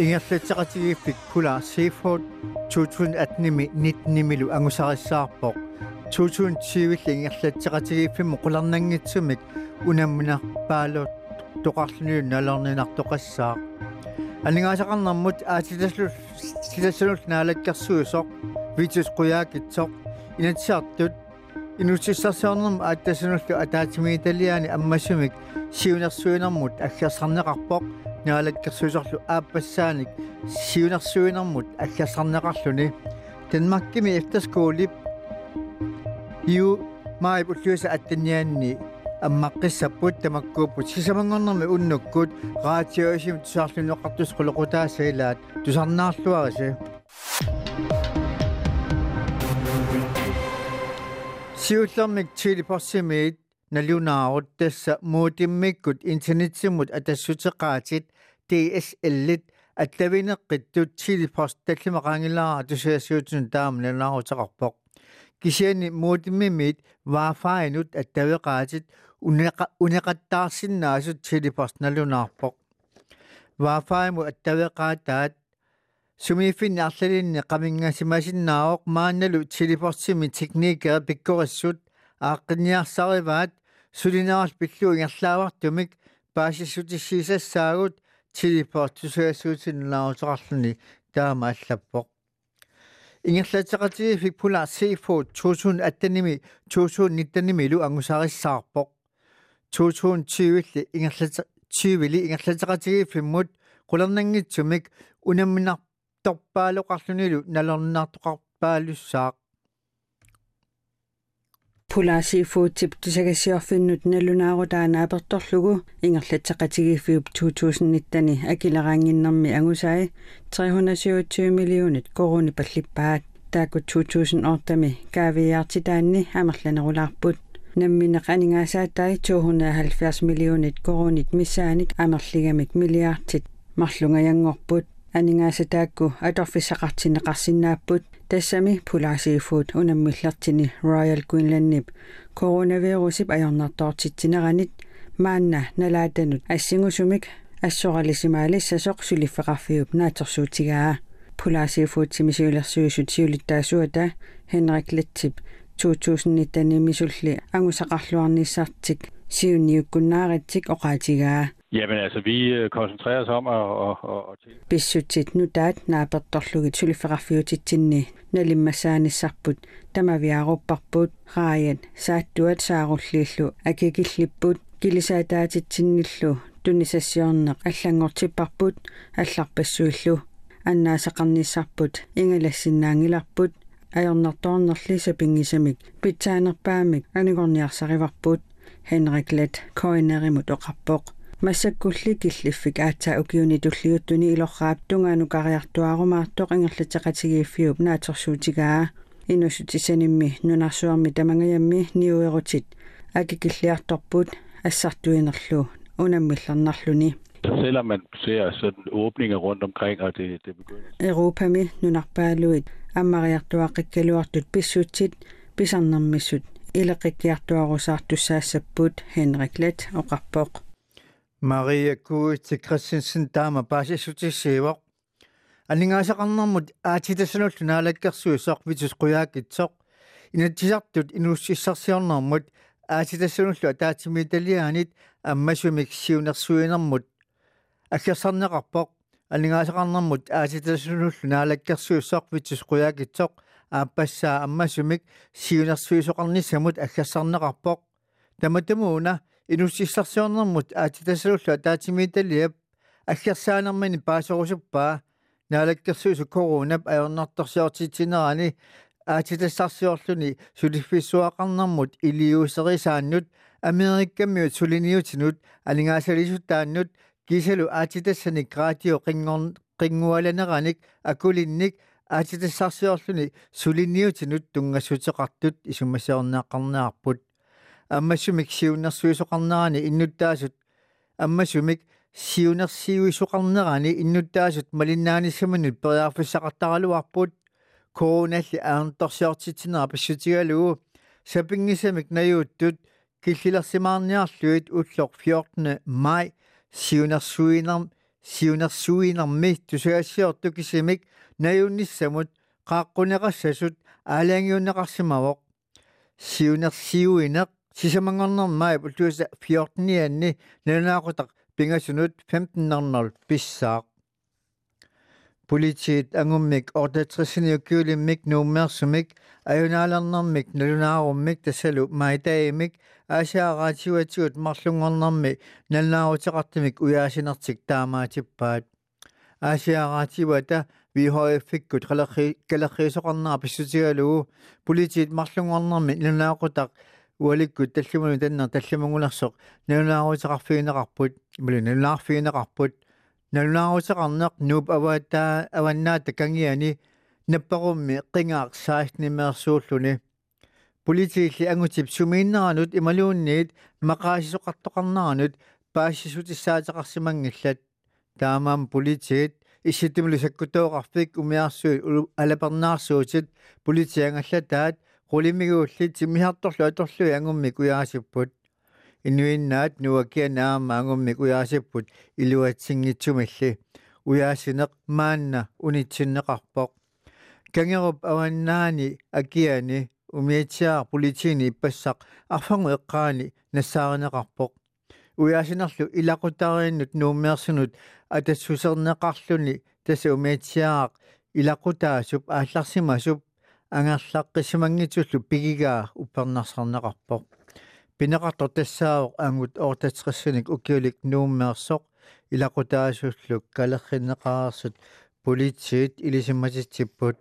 ингерлатсеқатигииппик пула seafood 2018-ми 19-милу ангусариссаарпоқ 2020-ли ингерлатсеқатигииппиму қуларнангитсумик унаммина паалу тоқарлуниу налернинартоқассаа анингаасақарнэрмут аатиласлу тилассанул наалаккерсуусоқ витус қуяакитсоқ инатсиартут инутсиссарсиорнэрм ааттасануллу атаатимииталиани аммасумик сиунерсуинэрмут аггерсарнеқарпоқ наалаккерсуисорлу ааппассааник. Сиунерсуинэрмут аггерсарнеқарлуни Danmarkimi efterskole ю май пуллуса аттанианни аммаққиссаппут тамаккууппут сисамангорнэрми уннуккут раатиоисим тусаарлунеқартус қулоқутаасаилаат тусарнаарлуариси сиуллэрмик чили порсимиит налунаарут тасса муутиммиккут интернетсиммут атассутеқаатит DSL-ит аттавинеққиттут чили порс таллимақаангилаара тусаасиутун таам налаарутеқарпоқ кисиани муутиммимит вафаинут аттавеқаатит унеқа унеқаттаарсиннаасут чили порс налунаарпоқ вафайму аттавеқаатаат сумифин арлалинне qaminngasimasinnaaroq maannalu tiliportsimi teknikere pikkorassut aaqqiниарсариваат сулинаарал пиллу ингерлаавартумик паасиссутиссисассаагут тилипорт тусаасуутиннаарутеқарлуни таама аллаппоқ ингерлатеқатиги фикпула C4 2018-ними 2019-ними лу ангусаариссаарпоқ 2020-ли ингерлате 20-ли ингерлатеқатиги фиммут qulernangitsumik unamminar торпаалоқарлунилу пулаасифуутип тусагассиорфиннут налунаарутаана аперторлугу ингерлатсеқатигиффиуп 2019 акилераангиннэрми агусаи 327 миллионит корони паллиппаат таакку 2008 кавиартитаанни амерланерулаарпут намминеқ анингаасааттай 270 миллионит коронит миссааник амерлигамик миллиардтит марлунгаянгорпут анингаасатаакку аторфиссақартинеқарсинааппут тассами пулаасииффуут унаммиллартини Royal Queensland-нип коронавирусип аёрнартоортитсинеранит маанна налаатанут ассигусумик ассоралисимаалиссасоқ сулиффеқарфиуп наатерсуутигаа пулаасииффуут симисиулерсуисут сиулиттаасуата. Henrik Lettip 2019 мисулли ангусақарлуарниссартик. Сиунниуккуннааратсик оқаатигаа Jamen altså, vi øh, koncentrerer os om at... at, at, at... Bissutsit nu taat naapertorlugit suliffaqarfiutitsinni nalimmassaanissarput tamaviarupparput raayat saattuat saarulliillu akikillipput kilisaataatitsinnillu tunisassiorneq аллангортиппарпут алларпассуиллу аннаасақарниссарпут ингалассиннаангиларпут ajornartornerlisa pingisamik pitsaanерpaamik anigorniarsarivarput Henrik Let koinerimut oqarpoq массаккулли киллиффик аатса укиуни туллиуттуни илорраап тунгаану кариартуарумаартоқ ингерлатеқатигииффиуп наатерсуутигаа инусутисанимми нунарсуарми тамангаямми ниуерутит акикиллиарторпут ассартуинерлу унаммилларнарлуни Selvom man ser sådan åbninger rundt omkring, og det, det begynder... Europami nunarpaaluit ammariartuaqikkaluartut pissutsit pisarnermissut ileqikkiartuarusaartussaassaput Henrik Let oqarpoq Maria Kuitsi Christensen taama paasissutissiivoq алингаасақарнэрмут аатитасануллу наалаккерсуисоқ витус қуяакитсоқ инатсисартут инууссиссарсиорнэрмут аатитасануллу атаатимиталиаанит аммасумик сиунерсуинэрмут аггерсарнеқарпоқ алингаасақарнэрмут аатитасануллу наалаккерсуисоқ витус қуяакитсоқ ааппассаа аммасумик сиунерсуисоқарниссамут аггерсарнеқарпоқ таматамууна инуссиссарсиорнэрмут аатитасалулла таатимииталиап аггерсаанермани паасорусуппаа наалаккерсуусу коронап аернарторсиортитсинерани аатитассарсиорлуни сулиффиссуақарнэрмут илиусерисааннут америккаммиут сулиниутинут алингаасалисуттааннут кисалу аатитассани гратио қингорн қингуаланераник акулинник аатитассарсиорлуни сулиниутинут тунгассутеқартут исумассиорнааққарнаарпут аммассумик сиуннэрсуисоқарнерани иннуттаасут аммассумик сиунерсиуисоқарнерани иннуттаасут малиннааниссаманут периарфиссақартаралуарпут короналли аернторсиортитинера пассутигалуу сапингисамик наюуттут киллилерсимаарниарлуит уллоқ 14 май сиунерсуинер сиунерсуинерми тусаассиортукисимик наюнниссамут qaaqquneqassasut аалаангиуннеқарсимавоқ сиунерсиуинеқ сисамангорнэрмаап уллуаса 14-ианни налунаақутақ пингасунут 15-нернер писсаақ политиит ангуммик ортатрисиниуккиулиммик нууммерсумик аюнаалернэрмик налунааруммик тассалу маитаимик аасиаараатиуатсуут марлунгорнэрми налнаарутеқартимик уяасинертик таамаатиппаат аасиаараатиуата вихоэффиккут қалерри калерриисоқарнаа писсутигалугу политиит марлунгорнэрми налунаақутақ уаликкут таллимуну таннер таллимунгулерсоқ налунаарутеқарфигинеқарпут ималу налунаарфигинеқарпут налунаарутеқарнеқ нууп аваатаа аваннаата кангиани наппарумми қингаақ саастнимеерсууллуни политиилли ангутип сумииннеранут ималуунниит мақаасисоқартоқарнаранут паассисутиссаатеқарсимангиллат таамаам политиит иситимлу саккутооқарфик умиарсуи алапернаарсуутит политиангаллатаат qulimigiullit simmihartorlu atorlui angummi kuyaasipпут инуиннаат нуакианаама ангумми куяасиппут илуатсингитсумалли уяасинеқ маанна унитсиннеқарпоқ кангеруп аваннаани акиани умиатсиаа политини иппассақ арфангу эққаани нассааринеқарпоқ уяасинерлу илақутарииннут нууммеерсинут атассусернеқарлуни таса умиатсиаақ илақутаасуп аалларсимасуп ангерлаққисимангитсуллу пигигаа уппернарсарнеқарпоқ. Пинеқартор тассаавоқ аангут оортатсеқассаник укиулик нууммеерсоқ илақутаасуллук калерриннеқарсут политиит илисимматитсиппут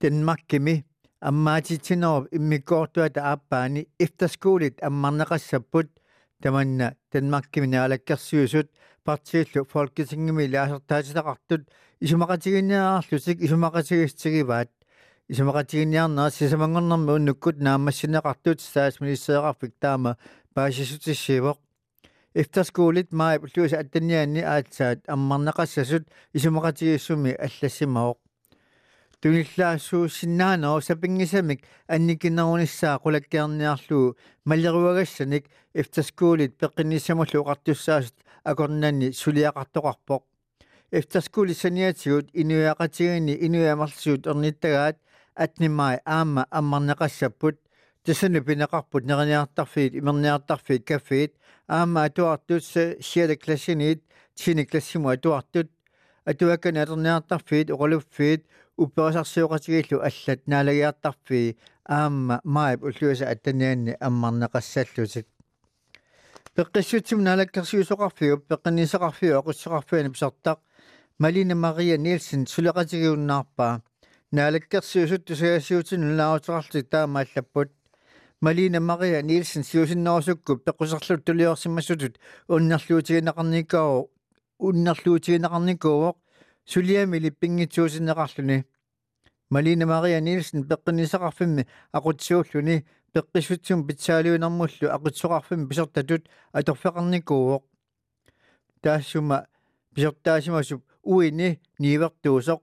денмаркими аммаатитсинеров иммиккоортуата ааппаани ифтаскуулит аммарнеқассаппут таманна денмаркими наалаккерсиусут партииллу фолкисингими лаасертаатитақартут исумақатигинниаарлусик исумақатигистигиваат исумақатигинниарнаа сисамангорнэрми уннуккут наамассинеқартут саас министеэқарфик таама паасисутиссивоқ эфтерскуулит маа плюс аттаннианни аатсаат аммарнеқассасут исумақатигиссуми аллассимаоқ туниллаассуу синнаанаа сапингисамик анникиннеруниссаа қулаккиарниарлуу малеруагассаник эфтерскуулит пеққинниссамуллу уқартуссаасут акорнанни сулиақартоқарпоқ. Эфтерскуулиссаниатигут инуяақатигини инуямарлсуут эрниттагаат атнимай аама аммарнеқассаппут тасану пинеқарпут нерниартарфиит имерниартарфиит каффиит аама атуартутса сиала классиниит тини классиму атуартут. Атуаккана атерниартарфиит оqaluффиит упперисарсиоқатигиллу аллат наалагиартарфии аама маип уллуаса аттанианни аммарнеқассаллутик пеққиссутсим наалаккерсиусоқарфиу пеққинисеқарфиу оқуссеқарфиани писартақ малина мария нилсен сулеқатигиуннаарпаа наалаккерсиусут тусаасиутин лаутеқарлик таамааллаппут малина мария нилсен сиусиннерусукку пеққусерлут тулиорсимассутут уннерлуутигинеқарникао уннерлуутигинеқарникууоқ сулиами липпингитсуусиннеқарлүни малина мария нилсен пеққинисеқарфимми ақутсууллуни пеққиссутсум питсаалиунэрмуллу ақутсоқарфимми писертатут аторфеқарникууоқ таассума писертаасимасуп уини нивертуусоқ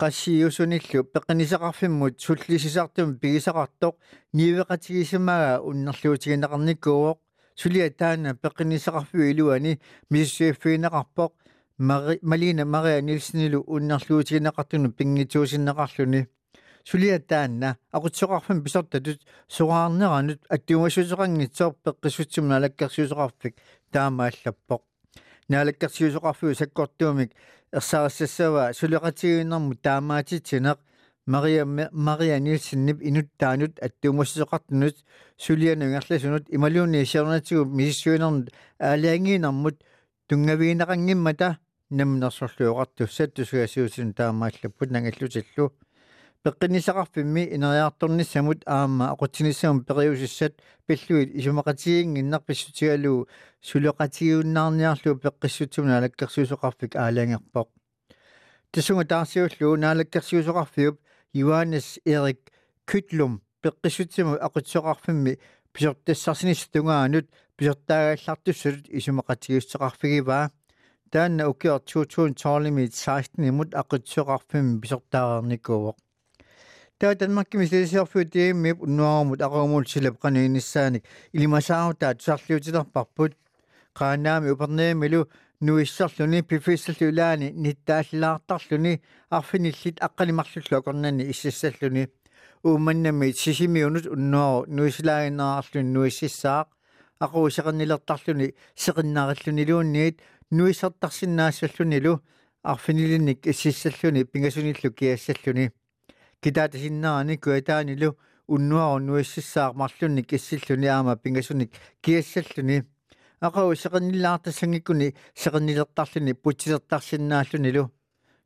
qassiusуниллу пеққинисеқарфиммут суллисисартум пигисақартоқ нивеқатигисимага уннерлуутигинеқарникууоқ сулиа таана пеққинисеқарфу илуани миссуиффиинеқарпоқ малина мария нилснилу уннерлуутигинеқартуну пингитсуусиннеқарлүни сулиа таанна aqutsoqarfam pisartatut suqaarneranut attumassusoqanngitsoor peqqissutsim nalakkersiusoqarfik taamaallappoq naalakkersiusoqarfu sakkortuumik ерсаарассассава сулеқатигиннэрму таамаатитсинеқ Maria Maria Nielsen inuttaanut attuumussоqartunut sulianuingerlasунут ималуунни сиарнатигу миссуинернут аалиангиинэрмут тунгавиинеқангиммата тусуасиусин таамааллаппут нагаллутиллу пеққинисақарфимми инериарторниссамут аама ақутсиниссаму периусиссат пиллуит исумақатигингиннар писсутигалуу сулеқатигиуннаарниарлуу пеққиссутсуна алаккерсуусоқарфик аалаангерпоқ. Тасунга таарсиуллуу наалаккерсуусоқарфиуп Johannes Erik Kytlum пеққиссутсиму ақутсоқарфимми писортассарсинис тунгаанут писортаагаллартуссулут таанна укиор 2012 16 имут ақутсоқарфимми писортаарникууоқ таа танмаккими силисиарфуутииммип уннуармут ақармуул силап қанииниссааник илимасаарутаа тусарлиутилерпарпут qaaнаами упернеэмилу nuissarluni pifissallulaani nittaallaaartarluni arfinillit aqqalimarlullu akornani ississalluni uumannami sisimiunut unnuaru nuisilaaginnaarlun nuississaaq aquuseqernilertarluni seqinnaarilluniluunniit nuissartarsinnааssallunilu arfinilinnik ississalluni pingasunillu kiassalluni kitaatasinnarani kuataanilu unnuaru nuississaaq marlunnik issilluni aama pingasunik kiassalluni aqau seqernillaartassangikuni seqernilertarluni putsisertarsinnaallunilu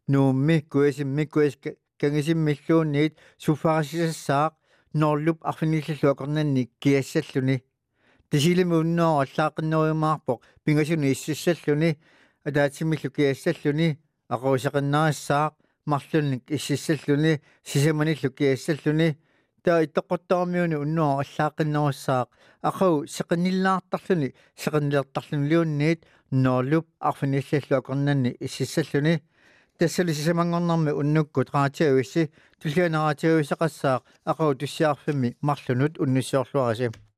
nuummi kuasimmi kuas kangisimmilluunniit suffarasisassaaq norlup arfinillallu aqornanni kiassalluni тасилими унноо аллааққиннериумаарпоқ пингасуни иссиссаллуни атаатсимиллу киассаллуни ақорисақиннарассаақ марлунник иссиссаллуни сисаманиллу киассаллуни таа иттоққоттарамиуни унноо аллааққиннеруссаақ ақау сеқинниллаартарлуни сеқиннилертарлунилуунниит ноолуп арфиниллаллу ақорнанни иссиссаллуни. Тассали сисамангорнарми уннуккут раатиависси туллианараатиависақассаақ ақау туссиарфимми марлунут уннуссиорлуараси